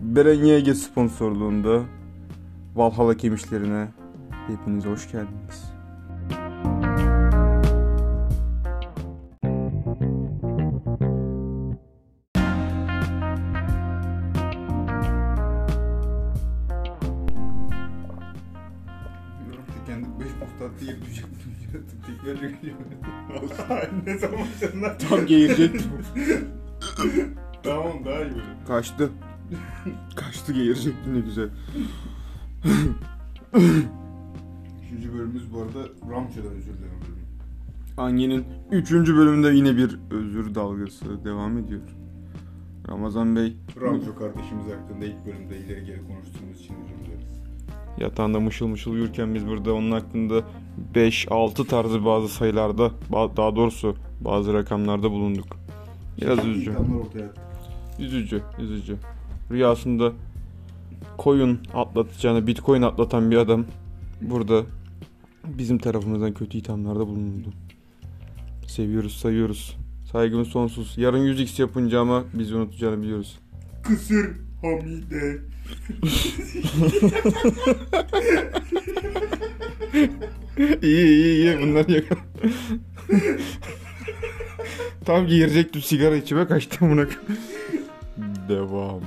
Beren YG sponsorluğunda Valhalla Kemişlerine hepiniz hoş geldiniz. Kendi 5 posta attı yeri düşecektim. Tekrar ne zaman sen? Tam geğirecektim. Tamam daha iyi böyle. Kaçtı. Kaçtı geğirecektim ne güzel. Üçüncü bölümümüz bu arada Ramça'dan özür dilerim. Ange'nin 3. bölümünde yine bir özür dalgası devam ediyor. Ramazan Bey Ramço kardeşimiz hakkında ilk bölümde ileri geri konuştuğumuz için özür dileriz. yatağında mışıl mışıl uyurken biz burada onun hakkında 5-6 tarzı bazı sayılarda daha doğrusu bazı rakamlarda bulunduk. Biraz üzücü. Üzücü, üzücü. Rüyasında koyun atlatacağını bitcoin atlatan bir adam burada bizim tarafımızdan kötü ithamlarda bulundu. Seviyoruz, sayıyoruz. Saygımız sonsuz. Yarın 100x yapınca ama bizi unutacağını biliyoruz. Kısır Hamide. iyi iyi iyi bunlar yok. Tam girecektim sigara içime kaçtım buna. Devam.